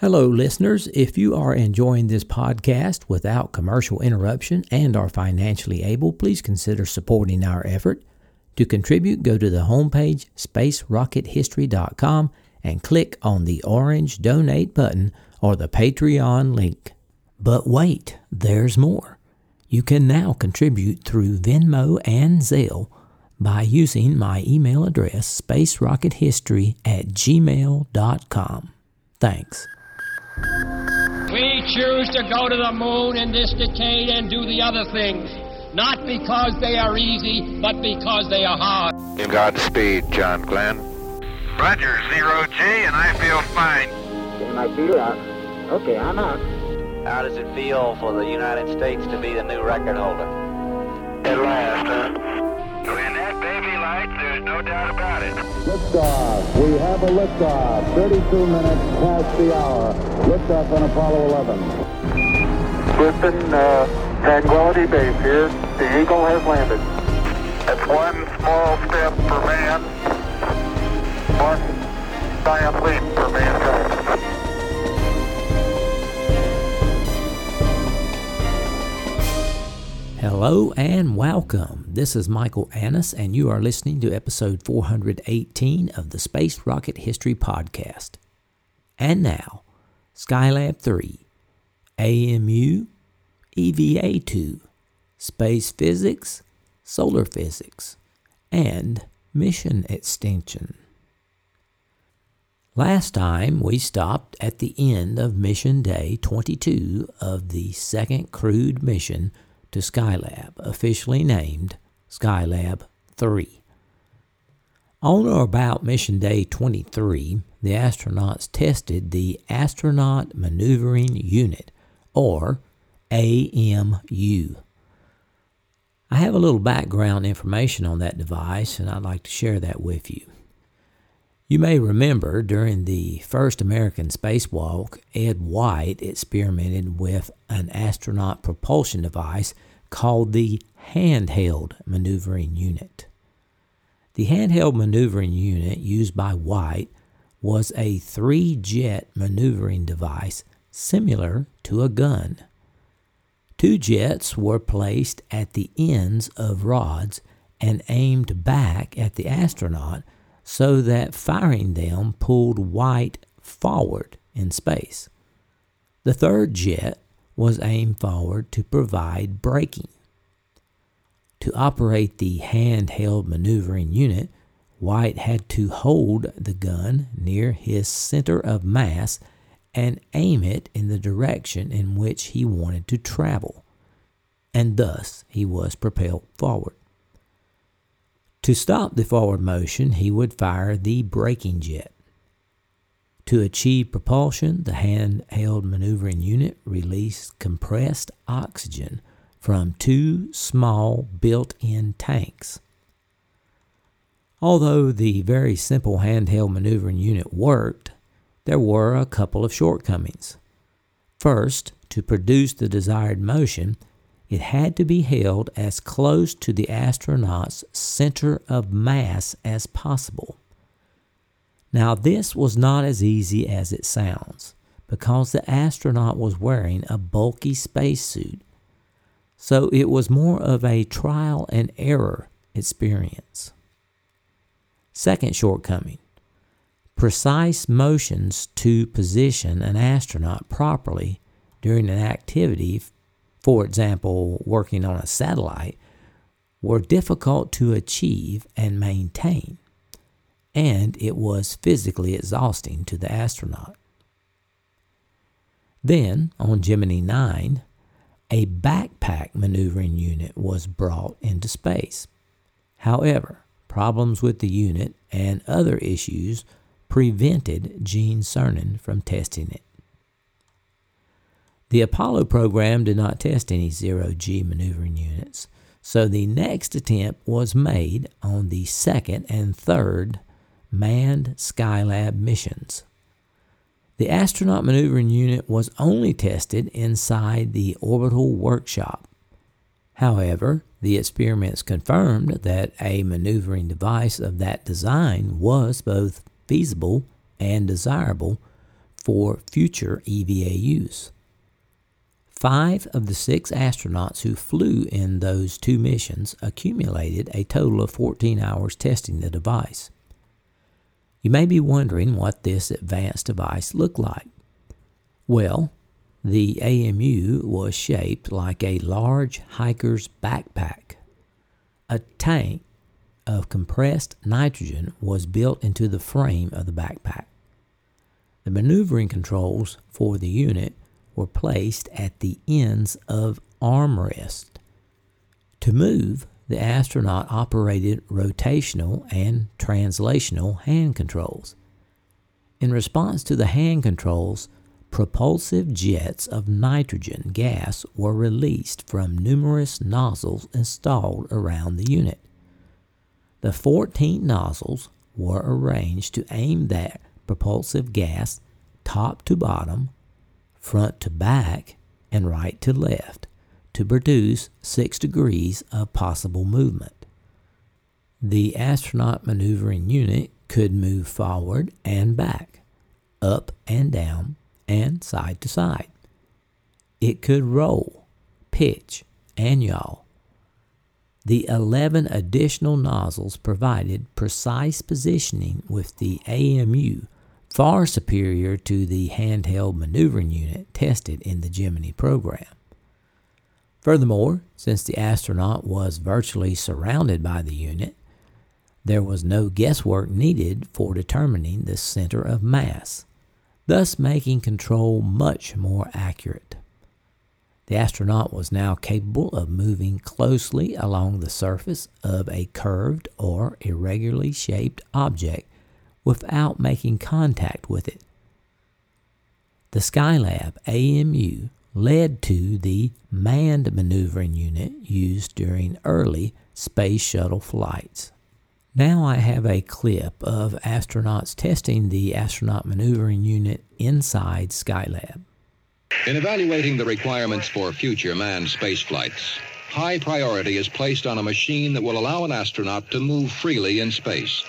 Hello, listeners. If you are enjoying this podcast without commercial interruption and are financially able, please consider supporting our effort. To contribute, go to the homepage spacerockethistory.com and click on the orange donate button or the Patreon link. But wait, there's more. You can now contribute through Venmo and Zelle by using my email address, spacerockethistory at gmail.com. Thanks. We choose to go to the moon in this decade and do the other things, not because they are easy, but because they are hard. Godspeed, John Glenn. Roger, zero G, and I feel fine. Getting my feet out. Okay, I'm out. How does it feel for the United States to be the new record holder? At last, huh? When that baby lights, there's no doubt about it. Liftoff. We have a liftoff. 32 minutes past the hour. Liftoff on Apollo 11. Houston, uh, Tranquility Base here. The Eagle has landed. That's one small step for man, one giant leap for mankind. Hello and welcome. This is Michael Annis, and you are listening to episode 418 of the Space Rocket History Podcast. And now, Skylab 3, AMU, EVA 2, Space Physics, Solar Physics, and Mission Extension. Last time we stopped at the end of Mission Day 22 of the second crewed mission to Skylab, officially named Skylab 3. On or about Mission Day 23, the astronauts tested the Astronaut Maneuvering Unit, or AMU. I have a little background information on that device, and I'd like to share that with you. You may remember during the first American spacewalk, Ed White experimented with an astronaut propulsion device called the Handheld Maneuvering Unit. The handheld maneuvering unit used by White was a three jet maneuvering device similar to a gun. Two jets were placed at the ends of rods and aimed back at the astronaut so that firing them pulled White forward in space. The third jet was aimed forward to provide braking. To operate the handheld maneuvering unit, White had to hold the gun near his center of mass and aim it in the direction in which he wanted to travel, and thus he was propelled forward. To stop the forward motion, he would fire the braking jet. To achieve propulsion, the handheld maneuvering unit released compressed oxygen from two small built in tanks. Although the very simple handheld maneuvering unit worked, there were a couple of shortcomings. First, to produce the desired motion, it had to be held as close to the astronaut's center of mass as possible. Now, this was not as easy as it sounds because the astronaut was wearing a bulky spacesuit, so it was more of a trial and error experience. Second shortcoming precise motions to position an astronaut properly during an activity for example, working on a satellite, were difficult to achieve and maintain, and it was physically exhausting to the astronaut. Then, on Gemini 9, a backpack maneuvering unit was brought into space. However, problems with the unit and other issues prevented Gene Cernan from testing it. The Apollo program did not test any zero G maneuvering units, so the next attempt was made on the second and third manned Skylab missions. The astronaut maneuvering unit was only tested inside the orbital workshop. However, the experiments confirmed that a maneuvering device of that design was both feasible and desirable for future EVA use. Five of the six astronauts who flew in those two missions accumulated a total of 14 hours testing the device. You may be wondering what this advanced device looked like. Well, the AMU was shaped like a large hiker's backpack. A tank of compressed nitrogen was built into the frame of the backpack. The maneuvering controls for the unit were placed at the ends of armrests. To move, the astronaut operated rotational and translational hand controls. In response to the hand controls, propulsive jets of nitrogen gas were released from numerous nozzles installed around the unit. The 14 nozzles were arranged to aim that propulsive gas top to bottom front to back, and right to left to produce six degrees of possible movement. The astronaut maneuvering unit could move forward and back, up and down, and side to side. It could roll, pitch, and yaw. The 11 additional nozzles provided precise positioning with the AMU far superior to the handheld maneuvering unit tested in the Gemini program. Furthermore, since the astronaut was virtually surrounded by the unit, there was no guesswork needed for determining the center of mass, thus making control much more accurate. The astronaut was now capable of moving closely along the surface of a curved or irregularly shaped object without making contact with it. The Skylab AMU led to the manned maneuvering unit used during early space shuttle flights. Now I have a clip of astronauts testing the astronaut maneuvering unit inside Skylab. In evaluating the requirements for future manned space flights, high priority is placed on a machine that will allow an astronaut to move freely in space.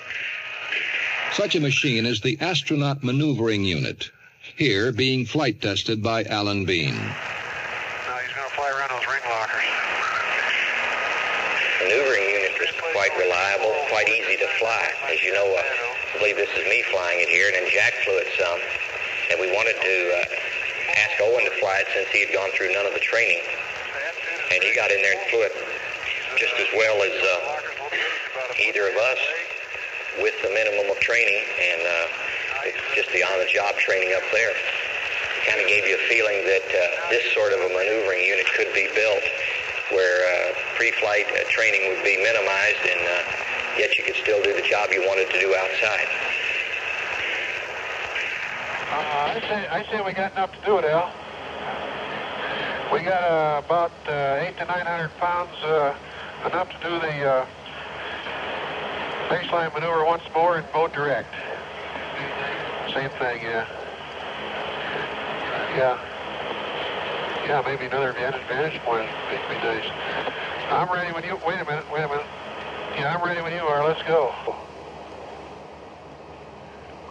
Such a machine is the Astronaut Maneuvering Unit, here being flight tested by Alan Bean. Now he's going to fly around those ring lockers. Maneuvering unit is quite reliable, quite easy to fly. As you know, uh, I believe this is me flying it here, and then Jack flew it some. And we wanted to uh, ask Owen to fly it since he had gone through none of the training. And he got in there and flew it just as well as uh, either of us with the minimum of training, and uh, it's just the on-the-job training up there. It kind of gave you a feeling that uh, this sort of a maneuvering unit could be built where uh, pre-flight uh, training would be minimized and uh, yet you could still do the job you wanted to do outside. Uh, I say, I say we got enough to do it, Al. We got uh, about uh, eight to nine hundred pounds, uh, enough to do the uh, baseline maneuver once more and go direct. Same thing, yeah. Yeah. Yeah, maybe another vantage, vantage point would be nice. I'm ready when you, wait a minute, wait a minute. Yeah, I'm ready when you are, let's go.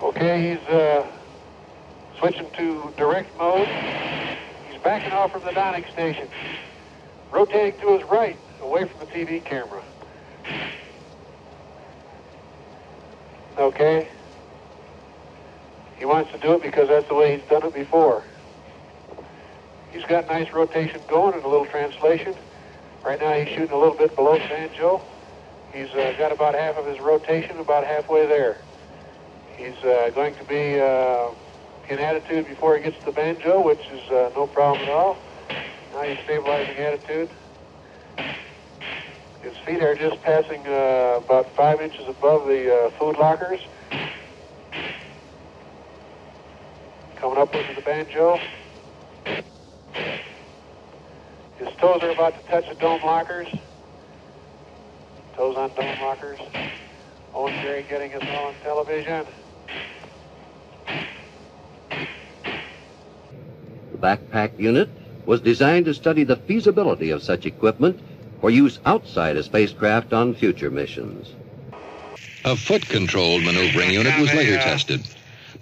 Okay, he's uh, switching to direct mode. He's backing off from the docking station. Rotating to his right, away from the TV camera. Okay? He wants to do it because that's the way he's done it before. He's got nice rotation going and a little translation. Right now he's shooting a little bit below banjo. He's uh, got about half of his rotation about halfway there. He's uh, going to be uh, in attitude before he gets to the banjo, which is uh, no problem at all. Now he's stabilizing attitude. His feet are just passing uh, about five inches above the uh, food lockers. Coming up into the banjo. His toes are about to touch the dome lockers. Toes on dome lockers. Owen Gary getting us all on television. The backpack unit was designed to study the feasibility of such equipment for use outside a spacecraft on future missions. A foot-controlled maneuvering unit was later tested.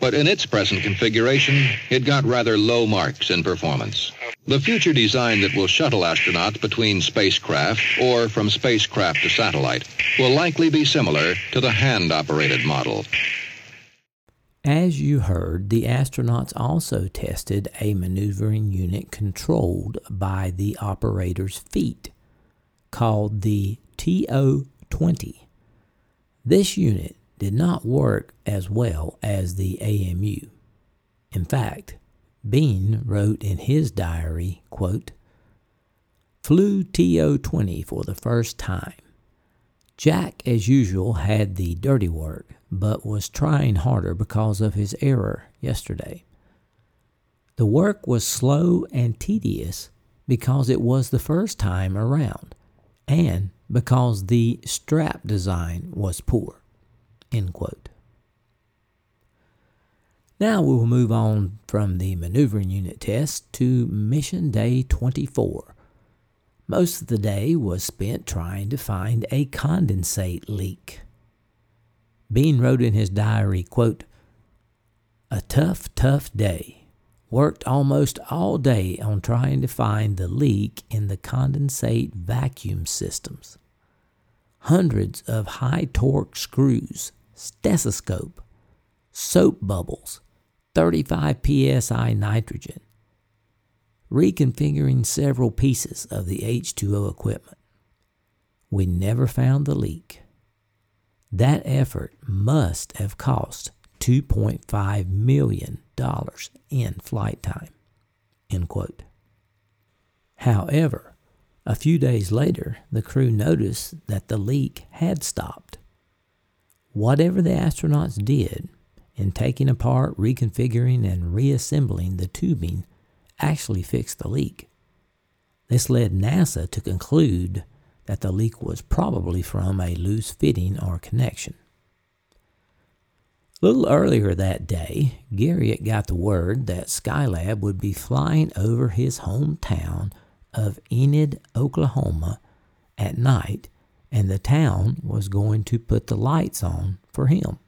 but in its present configuration, it got rather low marks in performance. The future design that will shuttle astronauts between spacecraft or from spacecraft to satellite will likely be similar to the hand-operated model. As you heard, the astronauts also tested a maneuvering unit controlled by the operator's feet, called the TO 20. This unit did not work as well as the AMU. In fact, Bean wrote in his diary, quote, Flew TO 20 for the first time. Jack, as usual, had the dirty work, but was trying harder because of his error yesterday. The work was slow and tedious because it was the first time around, and because the strap design was poor. End quote. Now we will move on from the maneuvering unit test to mission day 24. Most of the day was spent trying to find a condensate leak. Bean wrote in his diary, quote, A tough, tough day. Worked almost all day on trying to find the leak in the condensate vacuum systems. Hundreds of high torque screws, stethoscope, soap bubbles, 35 psi nitrogen, reconfiguring several pieces of the H2O equipment. We never found the leak. That effort must have cost $2.5 million in flight time. End quote. However, a few days later, the crew noticed that the leak had stopped. Whatever the astronauts did, in taking apart, reconfiguring, and reassembling the tubing actually fixed the leak. This led NASA to conclude that the leak was probably from a loose fitting or connection. A little earlier that day, Garriott got the word that Skylab would be flying over his hometown of Enid, Oklahoma at night, and the town was going to put the lights on for him.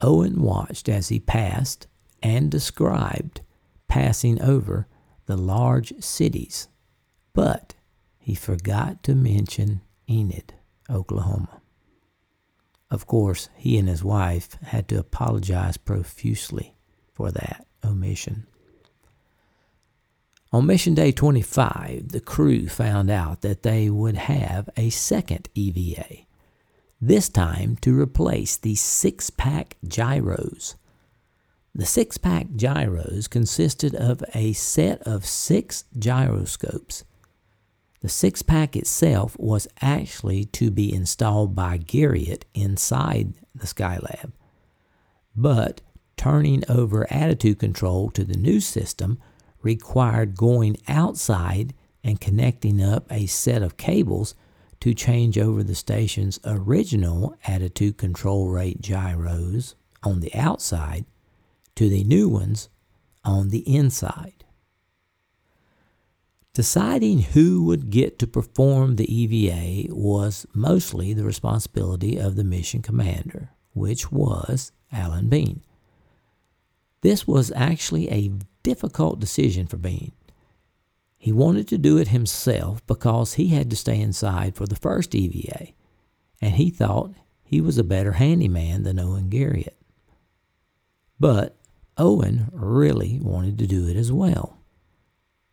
Owen watched as he passed and described passing over the large cities, but he forgot to mention Enid, Oklahoma. Of course, he and his wife had to apologize profusely for that omission. On mission day 25, the crew found out that they would have a second EVA this time to replace the six pack gyros. The six pack gyros consisted of a set of six gyroscopes. The six pack itself was actually to be installed by Garriott inside the Skylab, but turning over attitude control to the new system required going outside and connecting up a set of cables to change over the station's original attitude control rate gyros on the outside to the new ones on the inside. Deciding who would get to perform the EVA was mostly the responsibility of the mission commander, which was Alan Bean. This was actually a difficult decision for Bean. He wanted to do it himself because he had to stay inside for the first EVA, and he thought he was a better handyman than Owen Garriott. But Owen really wanted to do it as well.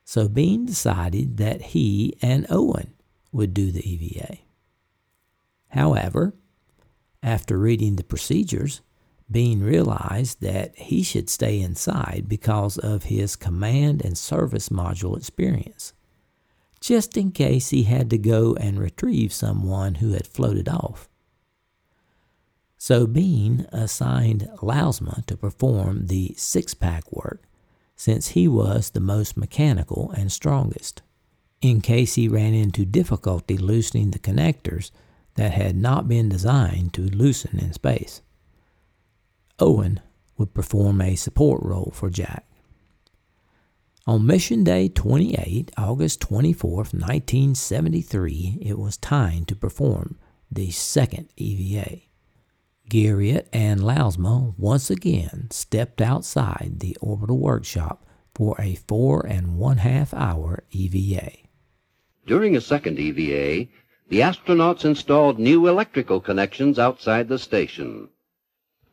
So Bean decided that he and Owen would do the EVA. However, after reading the procedures, Bean realized that he should stay inside because of his command and service module experience, just in case he had to go and retrieve someone who had floated off. So Bean assigned Lousma to perform the six pack work since he was the most mechanical and strongest, in case he ran into difficulty loosening the connectors that had not been designed to loosen in space. Owen would perform a support role for Jack. On Mission Day 28, August 24, 1973, it was time to perform the second EVA. Garriott and Lousma once again stepped outside the orbital workshop for a four and one half hour EVA. During a second EVA, the astronauts installed new electrical connections outside the station.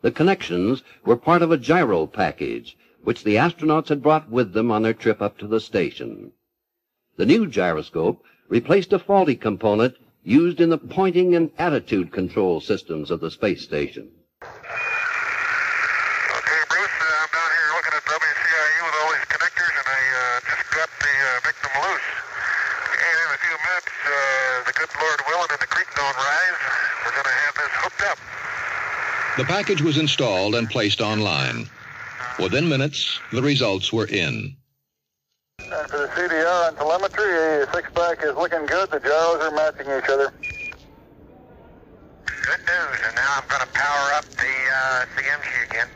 The connections were part of a gyro package, which the astronauts had brought with them on their trip up to the station. The new gyroscope replaced a faulty component used in the pointing and attitude control systems of the space station. Okay, Bruce, uh, I'm down here looking at WCIU with all these connectors, and I uh, just got the uh, victim loose. And in a few minutes, uh, the good Lord willing and the creek don't rise, we're going to have this hooked up. The package was installed and placed online. Within minutes, the results were in. And for the CDR and telemetry, a six-pack is looking good. The gyros are matching each other. Good news, and now I'm going to power up the uh, CMG again.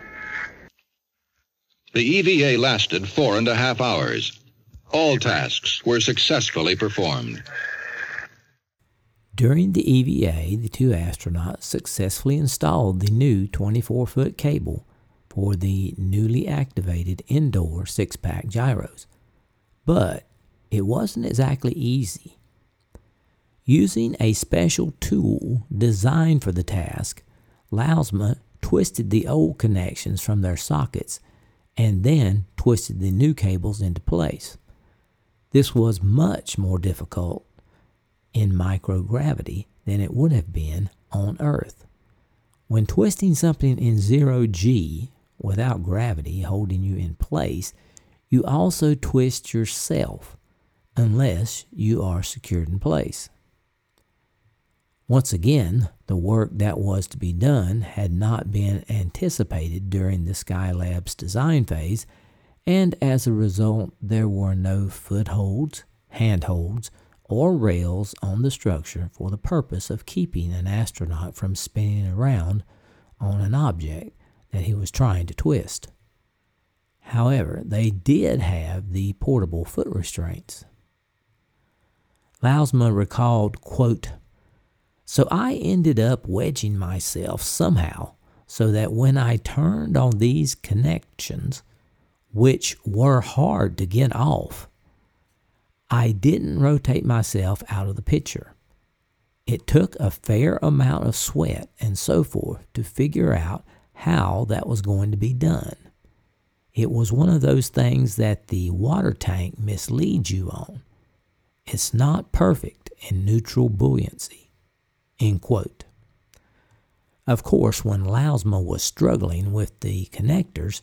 The EVA lasted four and a half hours. All tasks were successfully performed. During the EVA, the two astronauts successfully installed the new 24 foot cable for the newly activated indoor six pack gyros. But it wasn't exactly easy. Using a special tool designed for the task, Lousma twisted the old connections from their sockets and then twisted the new cables into place. This was much more difficult in microgravity than it would have been on Earth. When twisting something in zero G without gravity holding you in place, you also twist yourself unless you are secured in place. Once again, the work that was to be done had not been anticipated during the Skylab's design phase, and as a result, there were no footholds, handholds, or rails on the structure for the purpose of keeping an astronaut from spinning around on an object that he was trying to twist. However, they did have the portable foot restraints. Lousma recalled, quote, So I ended up wedging myself somehow so that when I turned on these connections, which were hard to get off, I didn't rotate myself out of the picture. It took a fair amount of sweat and so forth to figure out how that was going to be done. It was one of those things that the water tank misleads you on. It's not perfect in neutral buoyancy. End quote. Of course, when Lousma was struggling with the connectors,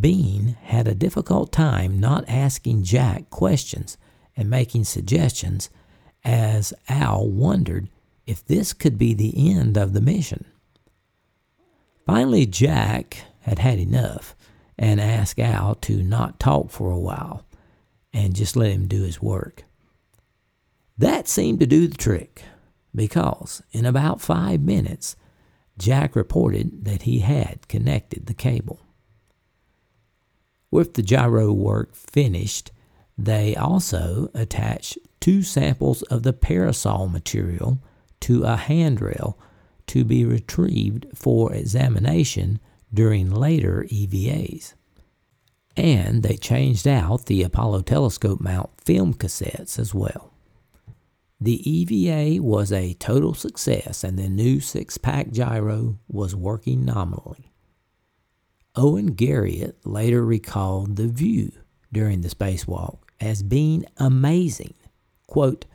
Bean had a difficult time not asking Jack questions and making suggestions as Al wondered if this could be the end of the mission. Finally, Jack had had enough and ask Al to not talk for a while and just let him do his work. That seemed to do the trick because in about five minutes, Jack reported that he had connected the cable. With the gyro work finished, they also attached two samples of the parasol material to a handrail to be retrieved for examination during later EVAs. And they changed out the Apollo telescope mount film cassettes as well. The EVA was a total success and the new six pack gyro was working nominally. Owen Garriott later recalled the view during the spacewalk as being amazing. Quote,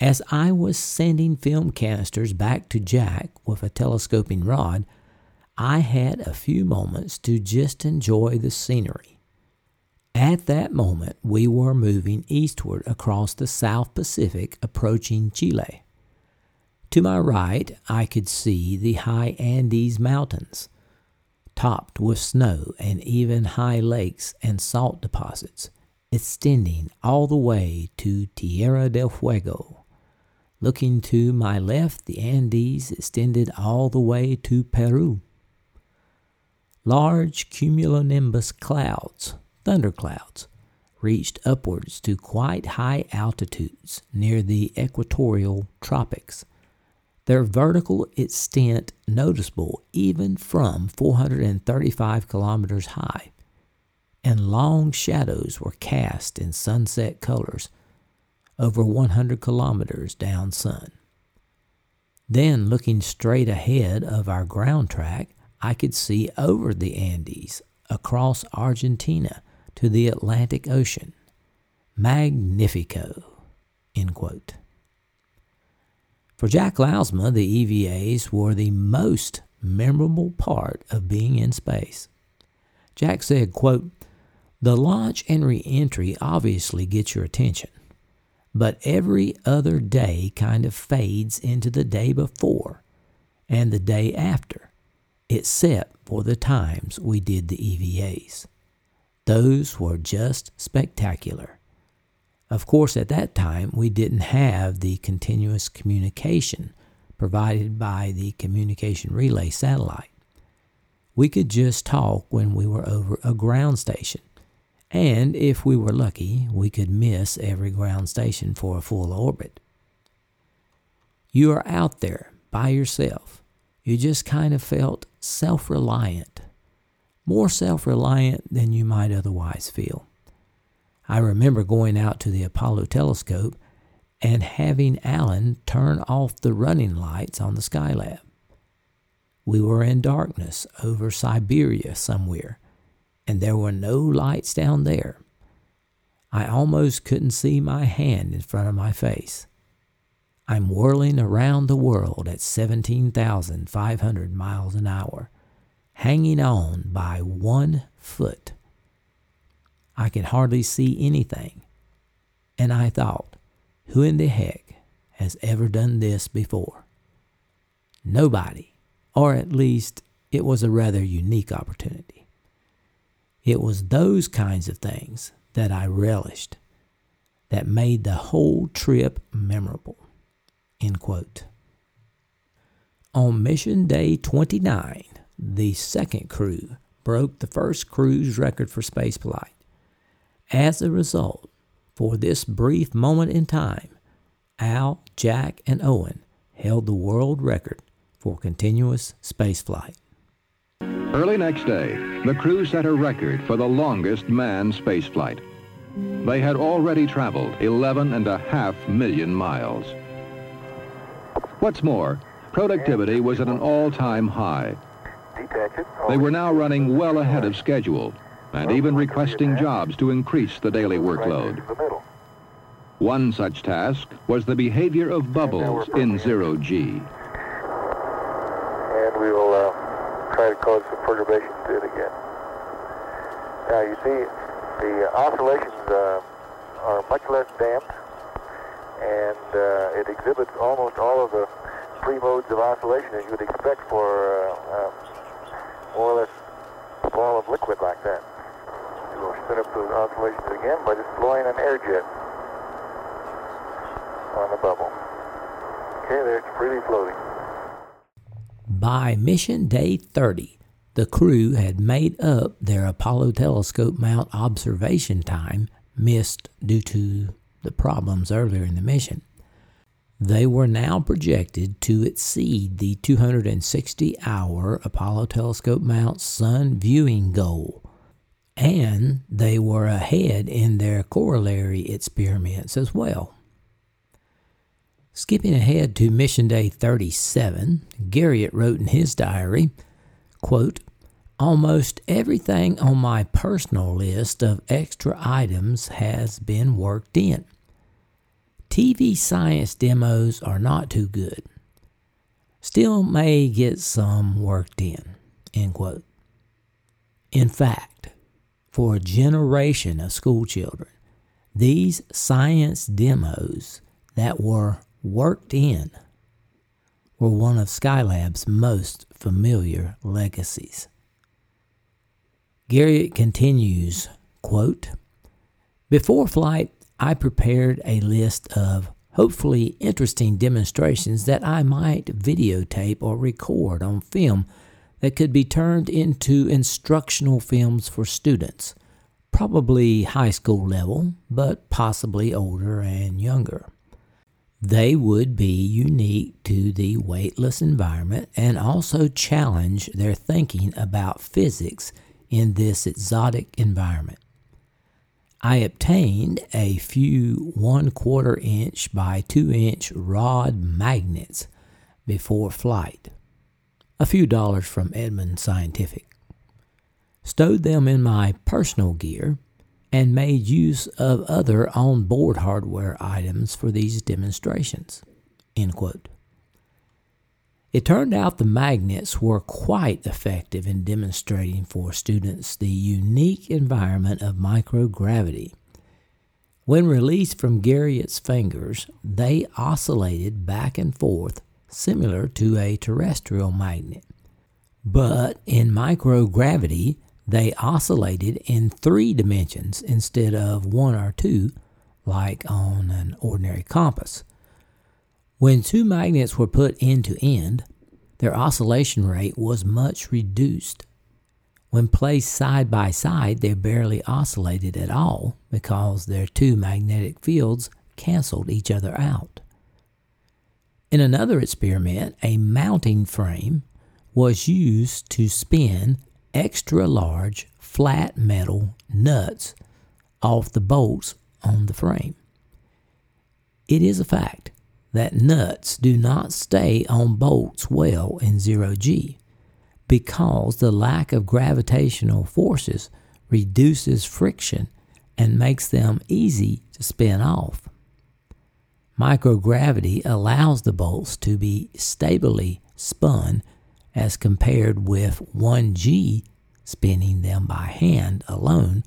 as I was sending film canisters back to Jack with a telescoping rod, I had a few moments to just enjoy the scenery. At that moment, we were moving eastward across the South Pacific, approaching Chile. To my right, I could see the high Andes Mountains, topped with snow and even high lakes and salt deposits, extending all the way to Tierra del Fuego. Looking to my left, the Andes extended all the way to Peru. Large cumulonimbus clouds, thunderclouds, reached upwards to quite high altitudes near the equatorial tropics. their vertical extent noticeable even from 435 kilometers high, and long shadows were cast in sunset colors over 100 kilometers down sun. Then, looking straight ahead of our ground track, I could see over the Andes, across Argentina to the Atlantic Ocean. Magnifico. For Jack Lousma, the EVAs were the most memorable part of being in space. Jack said, quote, The launch and reentry obviously gets your attention, but every other day kind of fades into the day before and the day after, except for the times we did the EVAs. Those were just spectacular. Of course, at that time, we didn't have the continuous communication provided by the communication relay satellite. We could just talk when we were over a ground station, and if we were lucky, we could miss every ground station for a full orbit. You are out there by yourself. You just kind of felt self reliant, more self reliant than you might otherwise feel. I remember going out to the Apollo telescope and having Alan turn off the running lights on the Skylab. We were in darkness over Siberia somewhere, and there were no lights down there. I almost couldn't see my hand in front of my face. I'm whirling around the world at 17,500 miles an hour, hanging on by one foot. I can hardly see anything. And I thought, who in the heck has ever done this before? Nobody, or at least it was a rather unique opportunity. It was those kinds of things that I relished that made the whole trip memorable. On mission day 29, the second crew broke the first crew's record for spaceflight. As a result, for this brief moment in time, Al, Jack, and Owen held the world record for continuous spaceflight. Early next day, the crew set a record for the longest manned spaceflight. They had already traveled 11 and a half million miles. What's more, productivity was at an all-time high. They were now running well ahead of schedule and even requesting jobs to increase the daily workload. One such task was the behavior of bubbles in zero G. And we will uh, try to cause some perturbations to it again. Now you see the oscillations uh, are much less damped and uh, it exhibits almost all of the three modes of oscillation as you would expect for uh, uh, more or less a ball of liquid like that. We'll spin up those oscillations again by blowing an air jet on the bubble. Okay, there it's freely floating. By mission day 30, the crew had made up their Apollo telescope mount observation time missed due to the problems earlier in the mission. They were now projected to exceed the 260 hour Apollo telescope mount sun viewing goal and they were ahead in their corollary experiments as well. Skipping ahead to Mission Day 37, Garriott wrote in his diary, quote, Almost everything on my personal list of extra items has been worked in. TV science demos are not too good. Still may get some worked in. End quote. In fact, for a generation of school children. These science demos that were worked in were one of Skylab's most familiar legacies. Garriott continues, quote, Before flight, I prepared a list of hopefully interesting demonstrations that I might videotape or record on film that could be turned into instructional films for students, probably high school level, but possibly older and younger. They would be unique to the weightless environment and also challenge their thinking about physics in this exotic environment. I obtained a few one quarter inch by two inch rod magnets before flight, a few dollars from Edmund Scientific, stowed them in my personal gear, and made use of other on board hardware items for these demonstrations. End quote. It turned out the magnets were quite effective in demonstrating for students the unique environment of microgravity. When released from Garriott's fingers, they oscillated back and forth similar to a terrestrial magnet. But in microgravity, they oscillated in three dimensions instead of one or two, like on an ordinary compass. When two magnets were put end to end, their oscillation rate was much reduced. When placed side by side, they barely oscillated at all because their two magnetic fields canceled each other out. In another experiment, a mounting frame was used to spin extra large flat metal nuts off the bolts on the frame. It is a fact that nuts do not stay on bolts well in zero G because the lack of gravitational forces reduces friction and makes them easy to spin off. Microgravity allows the bolts to be stably spun as compared with 1G spinning them by hand alone,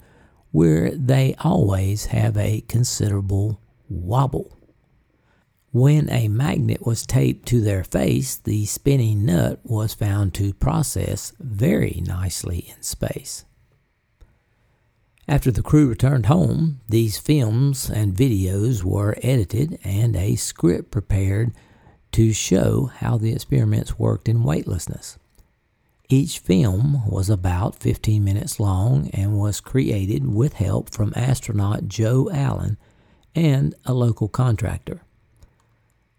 where they always have a considerable wobble. When a magnet was taped to their face, the spinning nut was found to precess very nicely in space. After the crew returned home, these films and videos were edited and a script prepared to show how the experiments worked in weightlessness. Each film was about 15 minutes long and was created with help from astronaut Joe Allen and a local contractor.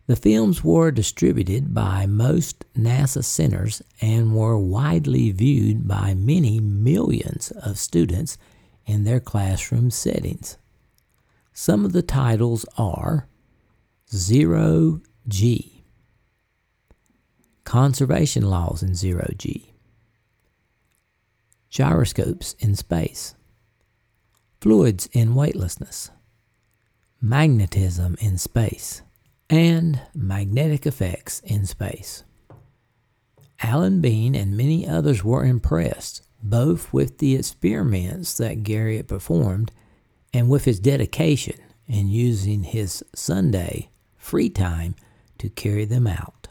The films were distributed by most NASA centers and were widely viewed by many millions of students in their classroom settings. Some of the titles are Zero G, Conservation Laws in Zero G, Gyroscopes in Space, Fluids in Weightlessness, Magnetism in Space and magnetic effects in space. Alan Bean and many others were impressed both with the experiments that Garriott performed and with his dedication in using his Sunday free time to carry them out.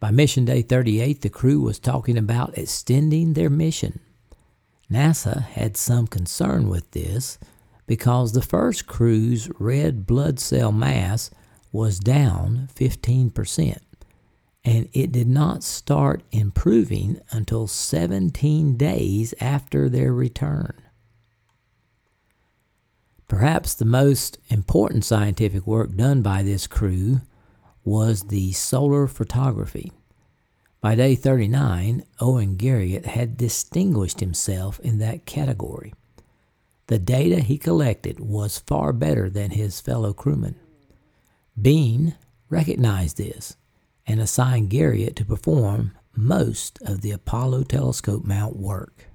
By Mission Day 38, the crew was talking about extending their mission. NASA had some concern with this because the first crew's red blood cell mass was down 15%, and it did not start improving until 17 days after their return. Perhaps the most important scientific work done by this crew was the solar photography. By day 39, Owen Garriott had distinguished himself in that category. The data he collected was far better than his fellow crewmen. Bean recognized this and assigned Garriott to perform most of the Apollo telescope mount work.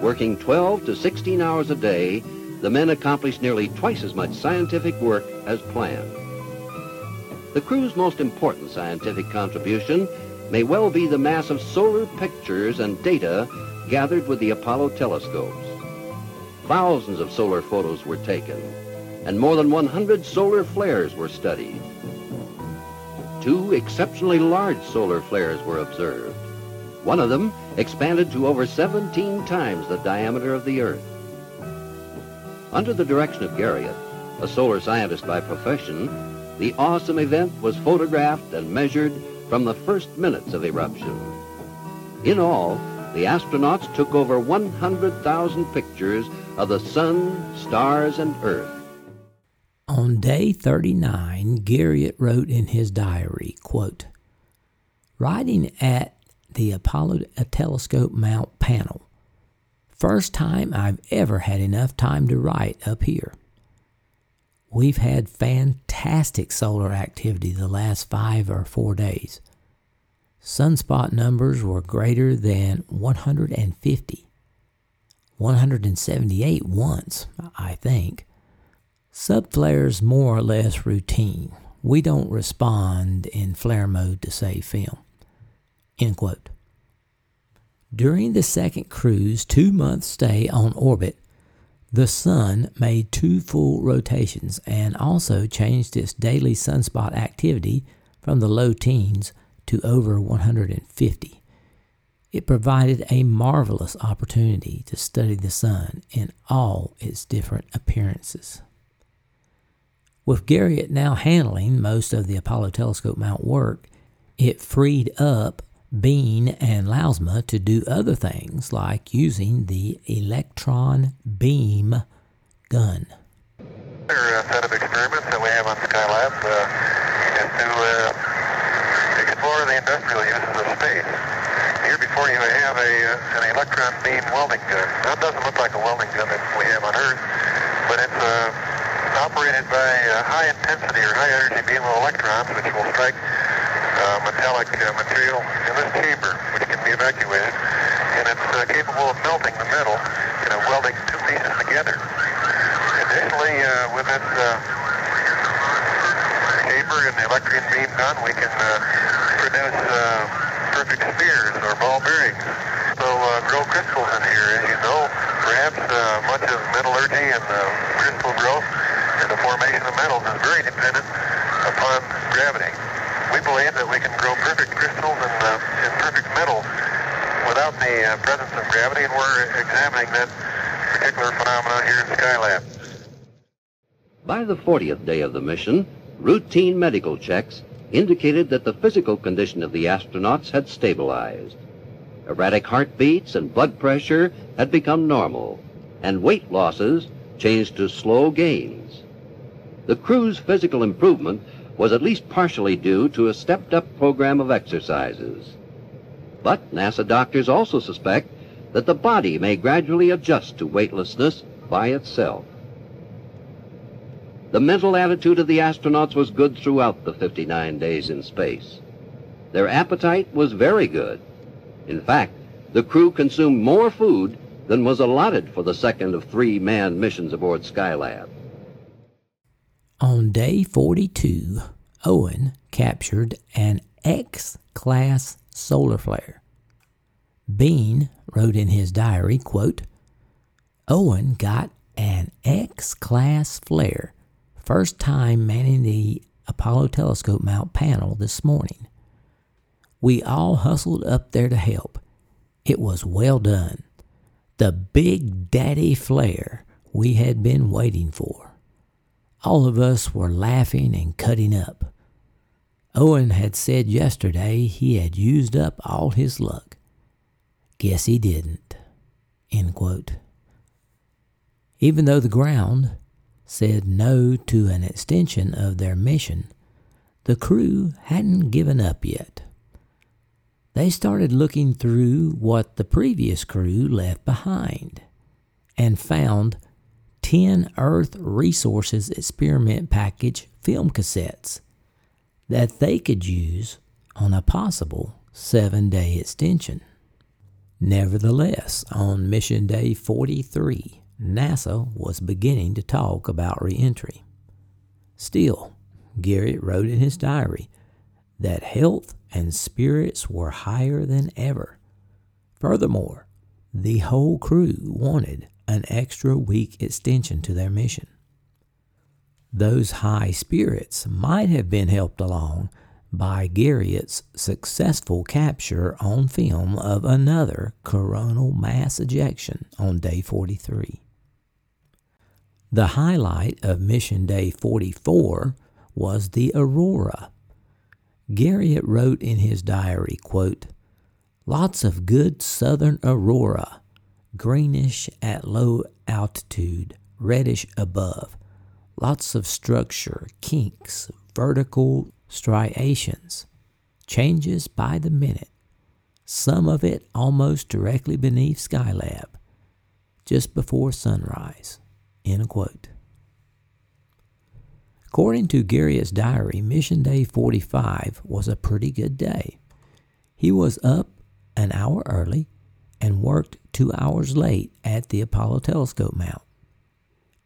Working 12 to 16 hours a day, the men accomplished nearly twice as much scientific work as planned. The crew's most important scientific contribution may well be the mass of solar pictures and data gathered with the Apollo telescopes. Thousands of solar photos were taken, and more than 100 solar flares were studied. Two exceptionally large solar flares were observed. One of them expanded to over 17 times the diameter of the Earth. Under the direction of Garriott, a solar scientist by profession, the awesome event was photographed and measured from the first minutes of eruption. In all, the astronauts took over 100,000 pictures of the sun, stars, and earth. On day 39, Garriott wrote in his diary, quote, Riding at the Apollo uh, telescope mount panel, first time I've ever had enough time to write up here. We've had fantastic solar activity the last five or four days. Sunspot numbers were greater than 150. 178 once, I think. Subflares more or less routine. We don't respond in flare mode to save film. End quote. During the second cruise two month stay on orbit, the Sun made two full rotations and also changed its daily sunspot activity from the low teens to over 150. It provided a marvelous opportunity to study the Sun in all its different appearances. With Garriott now handling most of the Apollo telescope mount work, it freed up Bean and Lousma to do other things like using the electron beam gun. Set of experiments that we have on Skylab uh, is to uh, explore the industrial uses of space. Here before you have a, uh, an electron beam welding gun. It doesn't look like a welding gun that we have on Earth, but it's uh, operated by high intensity or high energy beam of electrons which will strike uh, metallic uh, material in this chamber, which can be evacuated, and it's uh, capable of melting the metal and of welding two pieces together. Additionally, uh, with this uh, chamber and the electron beam gun, we can uh, produce uh, perfect spheres or ball bearings. So uh, grow crystals in here, as you know. Perhaps uh, much of metallurgy and uh, crystal growth and the formation of metals is very dependent upon gravity we believe that we can grow perfect crystals and, uh, and perfect metals without the uh, presence of gravity, and we're examining that particular phenomenon here in Skylab. By the 40th day of the mission, routine medical checks indicated that the physical condition of the astronauts had stabilized. Erratic heartbeats and blood pressure had become normal, and weight losses changed to slow gains. The crew's physical improvement was at least partially due to a stepped up program of exercises. But NASA doctors also suspect that the body may gradually adjust to weightlessness by itself. The mental attitude of the astronauts was good throughout the 59 days in space. Their appetite was very good. In fact, the crew consumed more food than was allotted for the second of three manned missions aboard Skylab. On day 42, Owen captured an X class solar flare. Bean wrote in his diary, quote, Owen got an X class flare, first time manning the Apollo telescope mount panel this morning. We all hustled up there to help. It was well done. The big daddy flare we had been waiting for. All of us were laughing and cutting up. Owen had said yesterday he had used up all his luck. Guess he didn't. Even though the ground said no to an extension of their mission, the crew hadn't given up yet. They started looking through what the previous crew left behind and found 10 Earth Resources Experiment Package film cassettes that they could use on a possible seven day extension. Nevertheless, on Mission Day 43, NASA was beginning to talk about reentry. Still, Garriott wrote in his diary that health and spirits were higher than ever. Furthermore, the whole crew wanted an extra week extension to their mission. Those high spirits might have been helped along by Garriott's successful capture on film of another coronal mass ejection on day 43. The highlight of mission day 44 was the aurora. Garriott wrote in his diary, quote, Lots of good southern aurora greenish at low altitude, reddish above, Lots of structure, kinks, vertical striations, changes by the minute, some of it almost directly beneath Skylab, just before sunrise. End quote. According to Garriott's diary, Mission Day 45 was a pretty good day. He was up an hour early and worked two hours late at the Apollo telescope mount.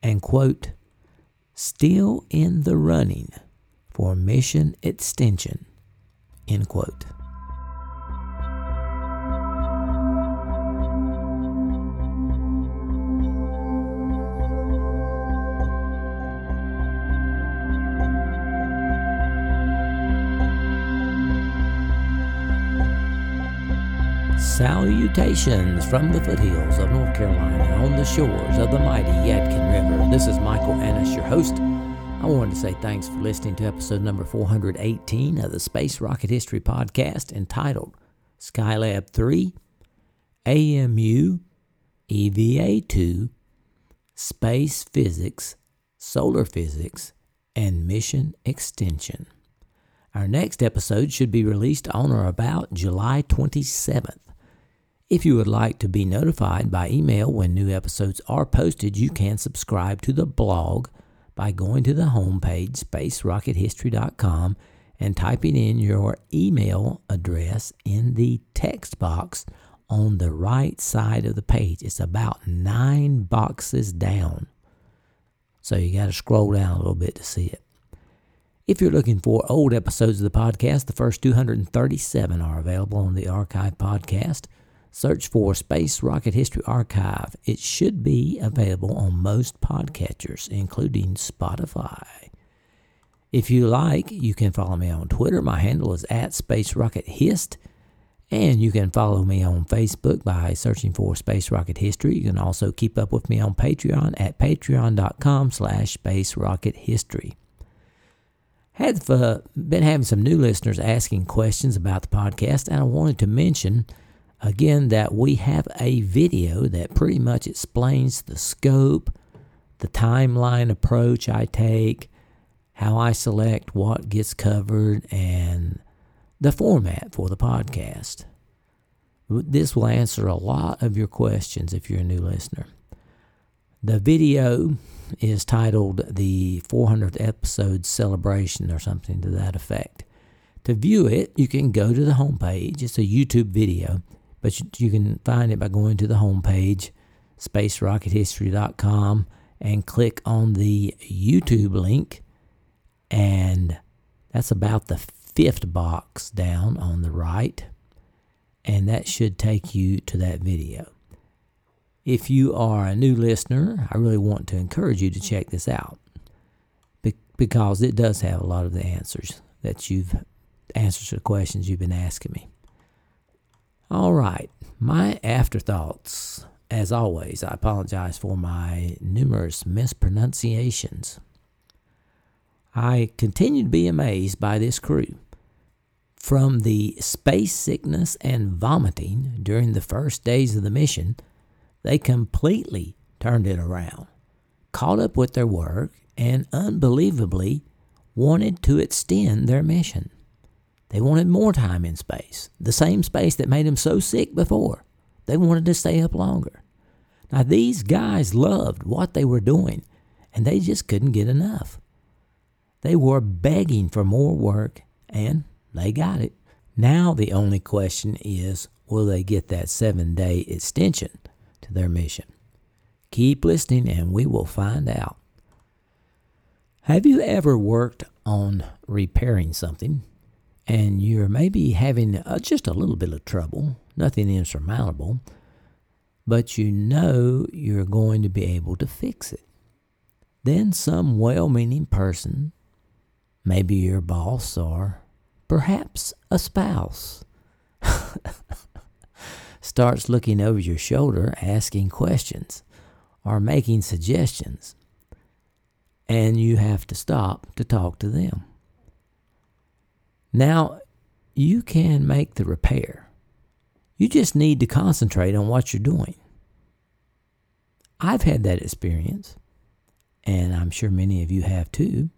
And, quote, still in the running for mission extension, end quote. Salutations from the foothills of North Carolina on the shores of the mighty Yadkin River. This is Michael Annis, your host. I wanted to say thanks for listening to episode number 418 of the Space Rocket History Podcast entitled Skylab 3 AMU EVA 2 Space Physics, Solar Physics, and Mission Extension. Our next episode should be released on or about July 27th. If you would like to be notified by email when new episodes are posted, you can subscribe to the blog by going to the homepage, spacerockethistory.com, and typing in your email address in the text box on the right side of the page. It's about nine boxes down. So you got to scroll down a little bit to see it. If you're looking for old episodes of the podcast, the first 237 are available on the archive podcast. Search for Space Rocket History Archive. It should be available on most podcatchers, including Spotify. If you like, you can follow me on Twitter. My handle is at Space Rocket Hist. And you can follow me on Facebook by searching for Space Rocket History. You can also keep up with me on Patreon at patreon.com slash Space Rocket History. Have uh, been having some new listeners asking questions about the podcast, and I wanted to mention again that we have a video that pretty much explains the scope, the timeline approach I take, how I select what gets covered, and the format for the podcast. This will answer a lot of your questions if you're a new listener. The video is titled the 400th episode celebration or something to that effect. To view it, you can go to the homepage. It's a YouTube video but you, you can find it by going to the homepage, spacerockethistory.com, and click on the YouTube link. And that's about the fifth box down on the right. And that should take you to that video. If you are a new listener, I really want to encourage you to check this out because it does have a lot of the answers that you've answers to the questions you've been asking me. All right, my afterthoughts. As always, I apologize for my numerous mispronunciations. I continue to be amazed by this crew. From the space sickness and vomiting during the first days of the mission, they completely turned it around, caught up with their work, and unbelievably wanted to extend their mission. They wanted more time in space, the same space that made them so sick before. They wanted to stay up longer. Now, these guys loved what they were doing, and they just couldn't get enough. They were begging for more work, and they got it. Now, the only question is will they get that seven day extension to their mission? Keep listening, and we will find out. Have you ever worked on repairing something and you're maybe having uh, just a little bit of trouble, nothing insurmountable, but you know you're going to be able to fix it. Then some well meaning person, maybe your boss or perhaps a spouse, starts looking over your shoulder, asking questions or making suggestions, and you have to stop to talk to them. Now, you can make the repair. You just need to concentrate on what you're doing. I've had that experience. and I'm sure many of you have too.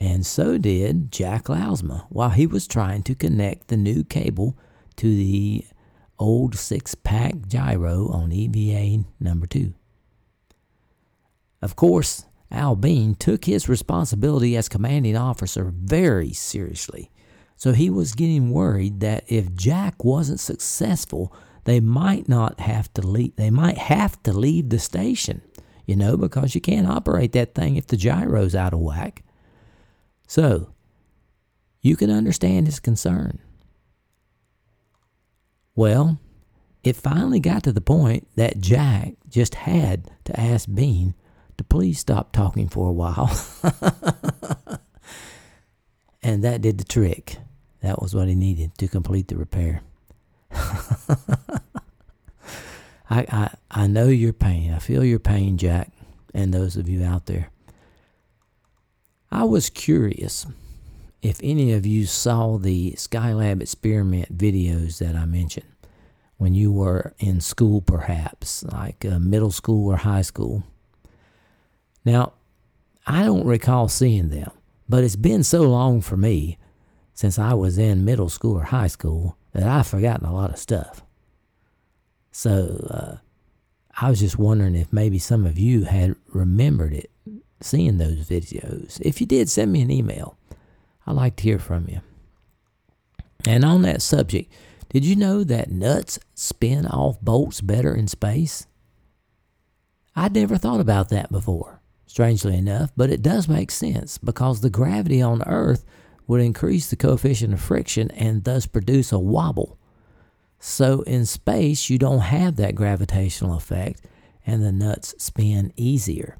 And so did Jack Lousma while he was trying to connect the new cable to the old six pack gyro on EVA number two. Of course, Al Bean took his responsibility as commanding officer very seriously, so he was getting worried that if Jack wasn't successful, they might not have to leave, they might have to leave the station, you know, because you can't operate that thing if the gyro's out of whack. So, you can understand his concern. Well, it finally got to the point that Jack just had to ask Bean to please stop talking for a while. and that did the trick. That was what he needed to complete the repair. I, I I know your pain. I feel your pain, Jack, and those of you out there. I was curious if any of you saw the Skylab experiment videos that I mentioned when you were in school, perhaps, like uh, middle school or high school. Now, I don't recall seeing them, but it's been so long for me since I was in middle school or high school that I've forgotten a lot of stuff. So, uh, I was just wondering if maybe some of you had remembered it, seeing those videos. If you did, send me an email. I'd like to hear from you. And on that subject, did you know that nuts spin off bolts better in space? I'd never thought about that before, strangely enough, but it does make sense because the gravity on Earth would increase the coefficient of friction and thus produce a wobble. So in space, you don't have that gravitational effect and the nuts spin easier.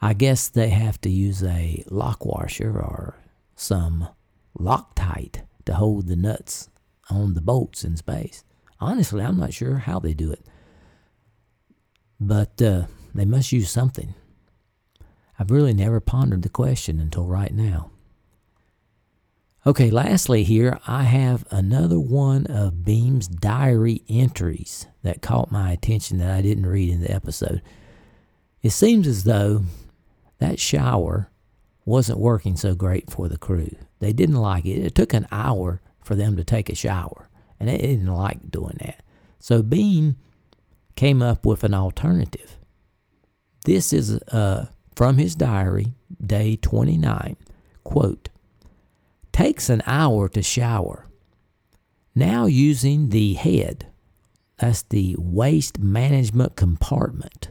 I guess they have to use a lock washer or some Loctite to hold the nuts on the bolts in space. Honestly, I'm not sure how they do it, but uh, they must use something. I've really never pondered the question until right now. Okay, lastly, here I have another one of Bean's diary entries that caught my attention that I didn't read in the episode. It seems as though that shower wasn't working so great for the crew. They didn't like it. It took an hour for them to take a shower, and they didn't like doing that. So Beam came up with an alternative. This is uh, from his diary, day 29. Quote, takes an hour to shower. Now using the head, that's the waste management compartment,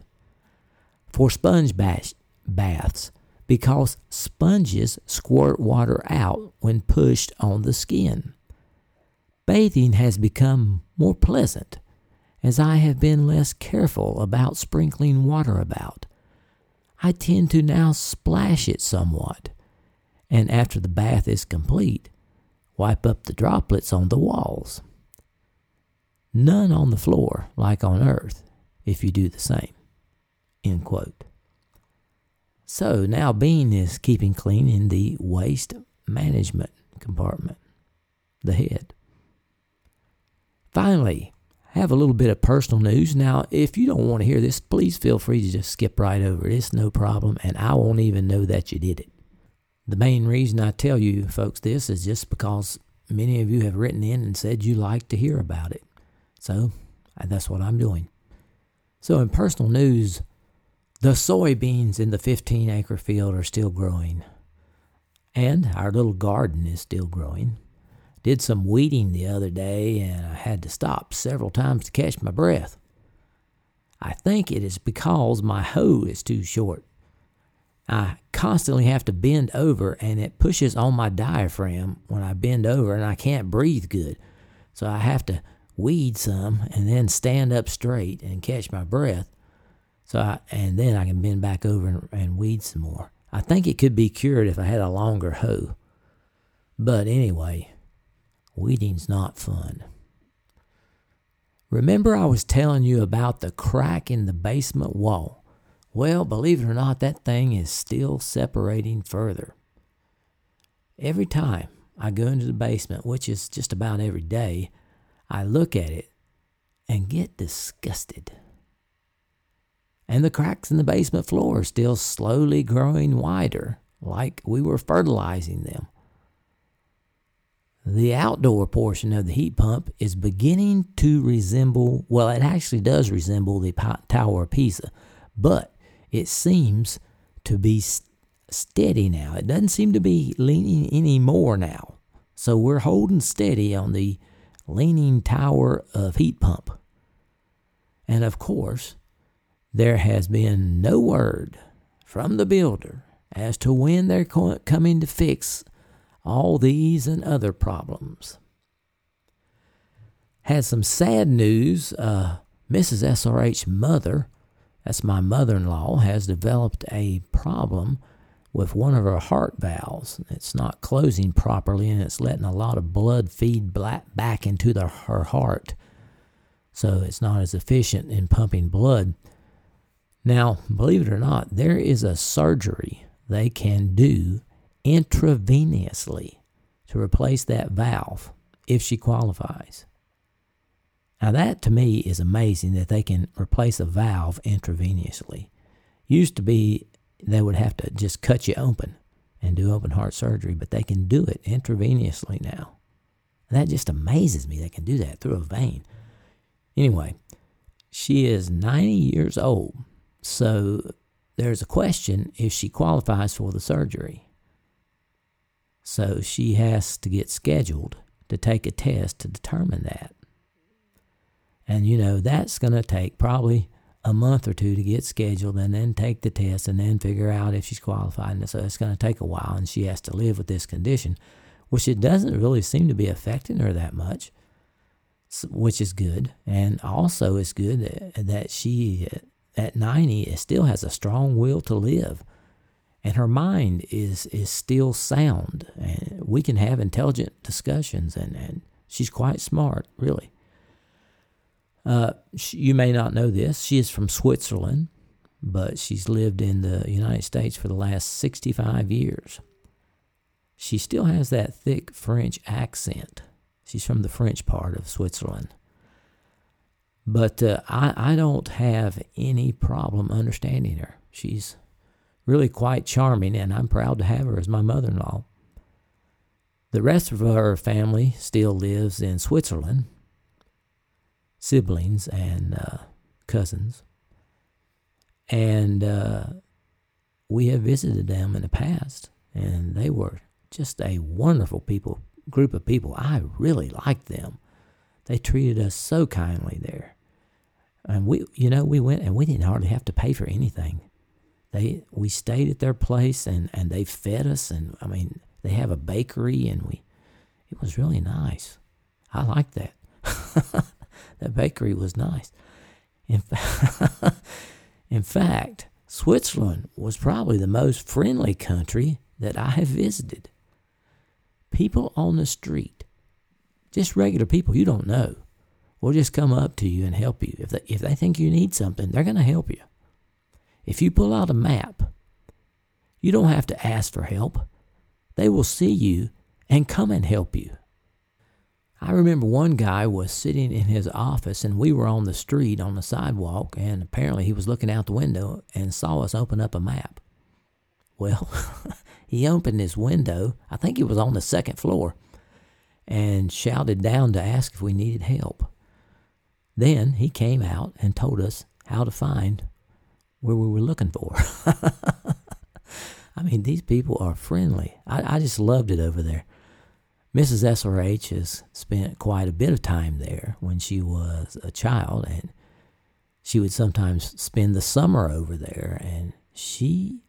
for sponge baths because sponges squirt water out when pushed on the skin. Bathing has become more pleasant as I have been less careful about sprinkling water about. I tend to now splash it somewhat, and after the bath is complete, wipe up the droplets on the walls. None on the floor like on earth if you do the same. End quote. So now Bean is keeping clean in the waste management compartment, the head. Finally, have a little bit of personal news. Now, if you don't want to hear this, please feel free to just skip right over it. It's no problem, and I won't even know that you did it. The main reason I tell you folks this is just because many of you have written in and said you like to hear about it. So that's what I'm doing. So, in personal news, the soybeans in the 15 acre field are still growing, and our little garden is still growing. Did some weeding the other day and I had to stop several times to catch my breath. I think it is because my hoe is too short. I constantly have to bend over and it pushes on my diaphragm when I bend over and I can't breathe good. So I have to weed some and then stand up straight and catch my breath so I, and then I can bend back over and, and weed some more. I think it could be cured if I had a longer hoe. But anyway, weeding's not fun. Remember I was telling you about the crack in the basement wall? Well, believe it or not, that thing is still separating further. Every time I go into the basement, which is just about every day, I look at it and get disgusted. and the cracks in the basement floor are still slowly growing wider, like we were fertilizing them. The outdoor portion of the heat pump is beginning to resemble, well, it actually does resemble the Tower of Pisa, but it seems to be steady now. It doesn't seem to be leaning any more now. So we're holding steady on the leaning tower of heat pump. And of course, there has been no word from the builder as to when they're coming to fix all these and other problems. Had some sad news. Uh, Mrs. SRH mother, that's my mother in law, has developed a problem with one of her heart valves. It's not closing properly and it's letting a lot of blood feed back into the, her heart. So it's not as efficient in pumping blood. Now, believe it or not, there is a surgery they can do intravenously to replace that valve if she qualifies. Now, that to me is amazing that they can replace a valve intravenously. Used to be they would have to just cut you open and do open heart surgery, but they can do it intravenously now. And that just amazes me. They can do that through a vein. Anyway, she is 90 years old, so there's a question if she qualifies for the surgery. So she has to get scheduled to take a test to determine that. And you know, that's going to take probably a month or two to get scheduled and then take the test and then figure out if she's qualified. And so it's going to take a while and she has to live with this condition, which it doesn't really seem to be affecting her that much, which is good. And also it's good that she, at 90, still has a strong will to live. And her mind is, is still sound. And we can have intelligent discussions and, and she's quite smart, really. Uh, she, you may not know this. She is from Switzerland, but she's lived in the United States for the last 65 years. She still has that thick French accent. She's from the French part of Switzerland. But uh, I, I don't have any problem understanding her. She's really quite charming, and I'm proud to have her as my mother in law. The rest of her family still lives in Switzerland, siblings and uh, cousins. And uh, we have visited them in the past, and they were just a wonderful people group of people. I really liked them. They treated us so kindly there. And we, you know, we went and we didn't hardly have to pay for anything. They, we stayed at their place and, and they fed us. And I mean, they have a bakery and we, it was really nice. I liked that. That bakery was nice. In, fa- in fact, Switzerland was probably the most friendly country that I have visited. People on the street, just regular people you don't know, will just come up to you and help you. If they, if they think you need something, they're going to help you. If you pull out a map, you don't have to ask for help. They will see you and come and help you. I remember one guy was sitting in his office and we were on the street on the sidewalk and apparently he was looking out the window and saw us open up a map. Well, he opened his window, I think he was on the second floor, and shouted down to ask if we needed help. Then he came out and told us how to find where we were looking for. I mean, these people are friendly. I, I just loved it over there. Mrs. SRH has spent quite a bit of time there when she was a child, and she would sometimes spend the summer over there, and she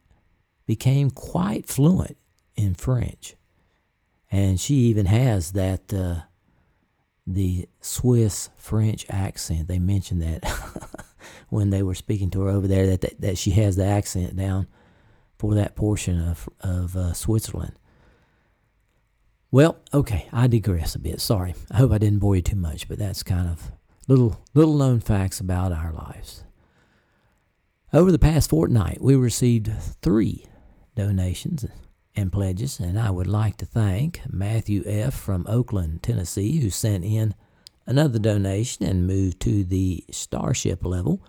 became quite fluent in French. And she even has that, uh, the Swiss French accent. They mentioned that when they were speaking to her over there, that, that, that she has the accent down for that portion of, of uh, Switzerland. Well, okay, I digress a bit. Sorry. I hope I didn't bore you too much, but that's kind of little little known facts about our lives. Over the past fortnight, we received three donations and pledges, and I would like to thank Matthew F. from Oakland, Tennessee, who sent in another donation and moved to the Starship level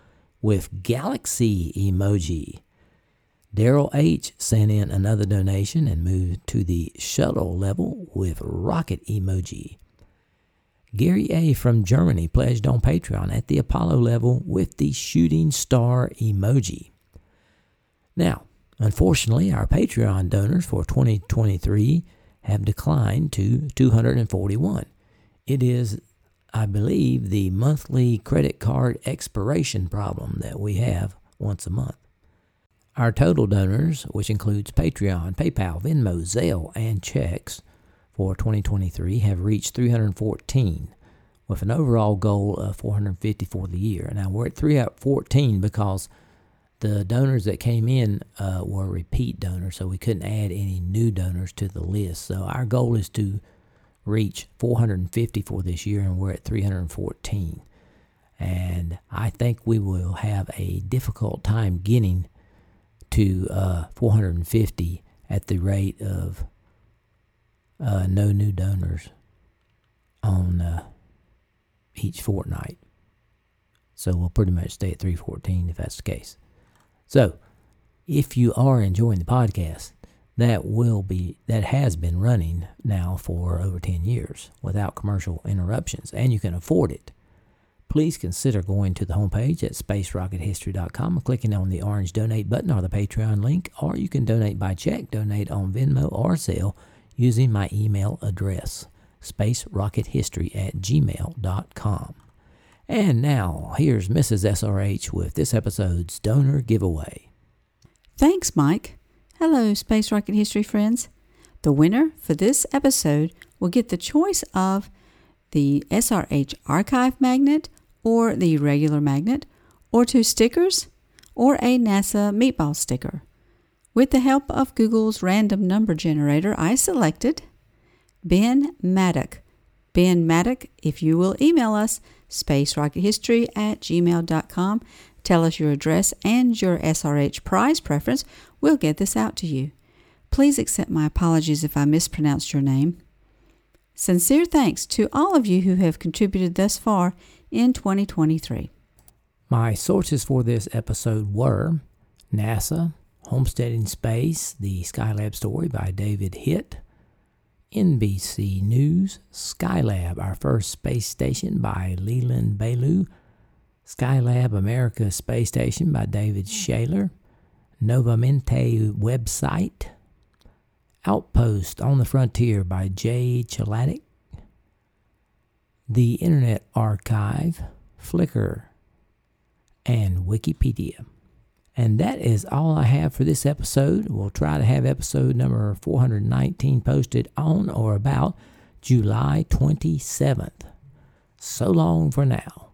with Galaxy emoji. Daryl H. sent in another donation and moved to the shuttle level with rocket emoji. Gary A. from Germany pledged on Patreon at the Apollo level with the shooting star emoji. Now, unfortunately, our Patreon donors for 2023 have declined to 241. It is, I believe, the monthly credit card expiration problem that we have once a month. Our total donors, which includes Patreon, PayPal, Venmo, Zelle, and checks for 2023, have reached 314 with an overall goal of 450 for the year. Now we're at 314 because the donors that came in uh, were repeat donors, so we couldn't add any new donors to the list. So our goal is to reach 450 for this year, and we're at 314. And I think we will have a difficult time getting to uh, 450 at the rate of uh, no new donors on uh, each fortnight. So we'll pretty much stay at 314 if that's the case. So, if you are enjoying the podcast, that will be that has been running now for over 10 years without commercial interruptions and you can afford it please consider going to the homepage at spacerockethistory.com and clicking on the orange donate button or the patreon link or you can donate by check donate on venmo or Zelle using my email address spacerockethistory at gmail.com and now, here's Mrs. SRH with this episode's donor giveaway. Thanks, Mike. Hello, Space Rocket History friends. The winner for this episode will get the choice of the SRH archive magnet or the regular magnet, or two stickers, or a NASA meatball sticker. With the help of Google's random number generator, I selected Ben Maddock. Ben Maddock, if you will email us, spacerockethistory at gmail.com. Tell us your address and your SRH prize preference. We'll get this out to you. Please accept my apologies if I mispronounced your name. Sincere thanks to all of you who have contributed thus far in 2023. My sources for this episode were NASA, Homesteading Space, the Skylab story by David Hitt, NBC News, Skylab, our first space station by Leland Belew, Skylab America Space Station by David mm. Shayler, Novamente website, Outpost on the Frontier by Jay Chladek, the Internet Archive, Flickr, and Wikipedia. And that is all I have for this episode. We'll try to have episode number 419 posted on or about July 27th. So long for now.